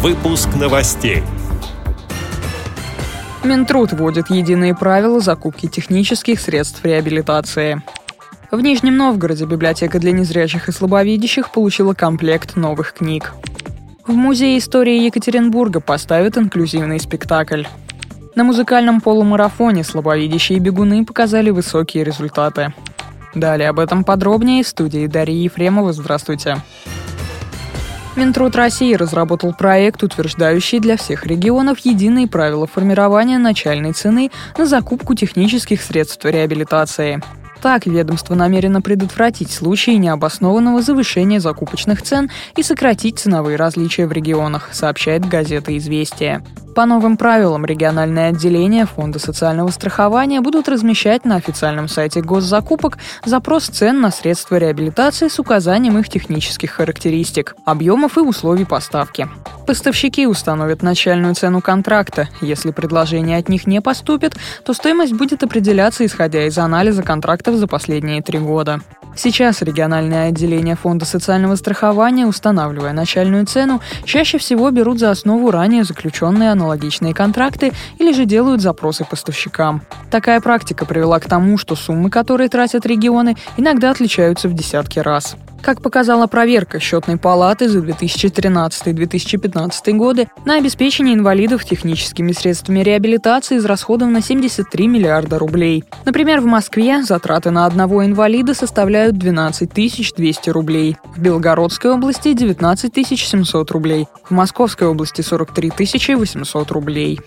Выпуск новостей. Минтруд вводит единые правила закупки технических средств реабилитации. В Нижнем Новгороде библиотека для незрячих и слабовидящих получила комплект новых книг. В Музее истории Екатеринбурга поставят инклюзивный спектакль. На музыкальном полумарафоне слабовидящие бегуны показали высокие результаты. Далее об этом подробнее в студии Дарьи Ефремова. Здравствуйте. Минтруд России разработал проект, утверждающий для всех регионов единые правила формирования начальной цены на закупку технических средств реабилитации. Так, ведомство намерено предотвратить случаи необоснованного завышения закупочных цен и сократить ценовые различия в регионах, сообщает газета «Известия». По новым правилам региональные отделения Фонда социального страхования будут размещать на официальном сайте госзакупок запрос цен на средства реабилитации с указанием их технических характеристик, объемов и условий поставки. Поставщики установят начальную цену контракта. Если предложение от них не поступит, то стоимость будет определяться исходя из анализа контрактов за последние три года. Сейчас региональные отделения Фонда социального страхования, устанавливая начальную цену, чаще всего берут за основу ранее заключенные аналогичные контракты или же делают запросы поставщикам. Такая практика привела к тому, что суммы, которые тратят регионы, иногда отличаются в десятки раз. Как показала проверка счетной палаты за 2013-2015 годы, на обеспечение инвалидов техническими средствами реабилитации израсходовано 73 миллиарда рублей. Например, в Москве затраты на одного инвалида составляют 12 200 рублей, в Белгородской области 19 700 рублей, в Московской области 43 800 рублей.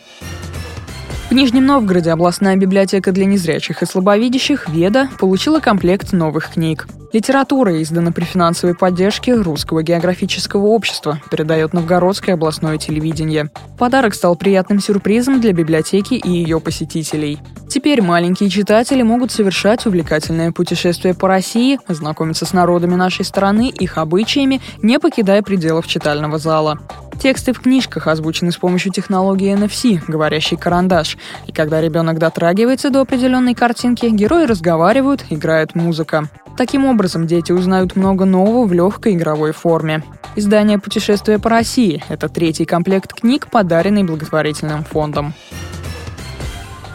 В Нижнем Новгороде областная библиотека для незрячих и слабовидящих «Веда» получила комплект новых книг. Литература издана при финансовой поддержке Русского географического общества, передает Новгородское областное телевидение. Подарок стал приятным сюрпризом для библиотеки и ее посетителей. Теперь маленькие читатели могут совершать увлекательное путешествие по России, знакомиться с народами нашей страны, их обычаями, не покидая пределов читального зала. Тексты в книжках озвучены с помощью технологии NFC, говорящий карандаш. И когда ребенок дотрагивается до определенной картинки, герои разговаривают, играет музыка. Таким образом, дети узнают много нового в легкой игровой форме. Издание «Путешествие по России» — это третий комплект книг, подаренный благотворительным фондом.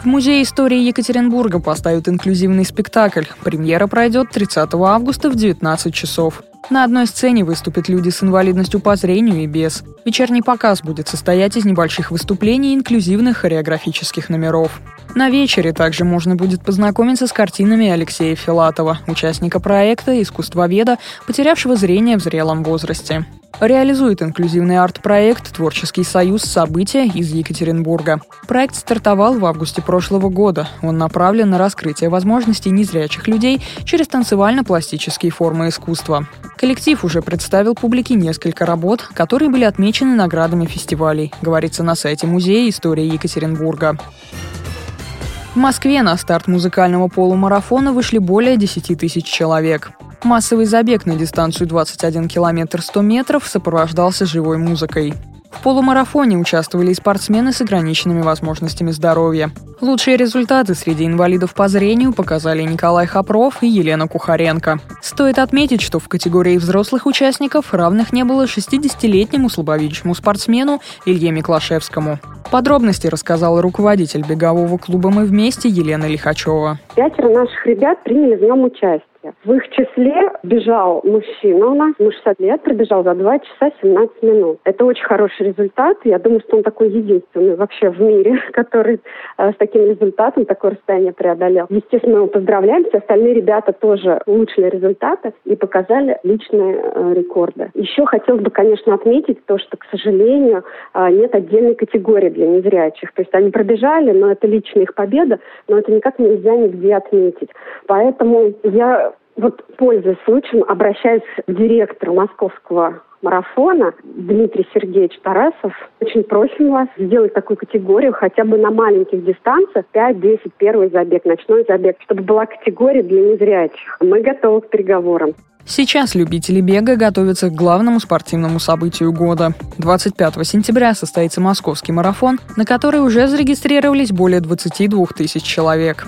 В Музее истории Екатеринбурга поставят инклюзивный спектакль. Премьера пройдет 30 августа в 19 часов. На одной сцене выступят люди с инвалидностью по зрению и без. Вечерний показ будет состоять из небольших выступлений и инклюзивных хореографических номеров. На вечере также можно будет познакомиться с картинами Алексея Филатова, участника проекта «Искусствоведа», потерявшего зрение в зрелом возрасте. Реализует инклюзивный арт-проект «Творческий союз. События» из Екатеринбурга. Проект стартовал в августе прошлого года. Он направлен на раскрытие возможностей незрячих людей через танцевально-пластические формы искусства. Коллектив уже представил публике несколько работ, которые были отмечены наградами фестивалей, говорится на сайте Музея истории Екатеринбурга. В Москве на старт музыкального полумарафона вышли более 10 тысяч человек. Массовый забег на дистанцию 21 километр 100 метров сопровождался живой музыкой. В полумарафоне участвовали и спортсмены с ограниченными возможностями здоровья. Лучшие результаты среди инвалидов по зрению показали Николай Хопров и Елена Кухаренко. Стоит отметить, что в категории взрослых участников равных не было 60-летнему слабовидящему спортсмену Илье Миклашевскому. Подробности рассказала руководитель бегового клуба «Мы вместе» Елена Лихачева. Пятеро наших ребят приняли в нем участие. В их числе бежал мужчина у нас, ему 60 лет, пробежал за 2 часа 17 минут. Это очень хороший результат. Я думаю, что он такой единственный вообще в мире, который э, с таким результатом такое расстояние преодолел. Естественно, мы поздравляем. Все остальные ребята тоже улучшили результаты и показали личные э, рекорды. Еще хотелось бы, конечно, отметить то, что, к сожалению, э, нет отдельной категории для незрячих. То есть они пробежали, но это личная их победа, но это никак нельзя нигде отметить. Поэтому я вот, пользуясь случаем, обращаюсь к директору московского марафона Дмитрий Сергеевич Тарасов. Очень просим вас сделать такую категорию хотя бы на маленьких дистанциях 5-10 первый забег, ночной забег, чтобы была категория для незрячих. Мы готовы к переговорам. Сейчас любители бега готовятся к главному спортивному событию года. 25 сентября состоится московский марафон, на который уже зарегистрировались более 22 тысяч человек.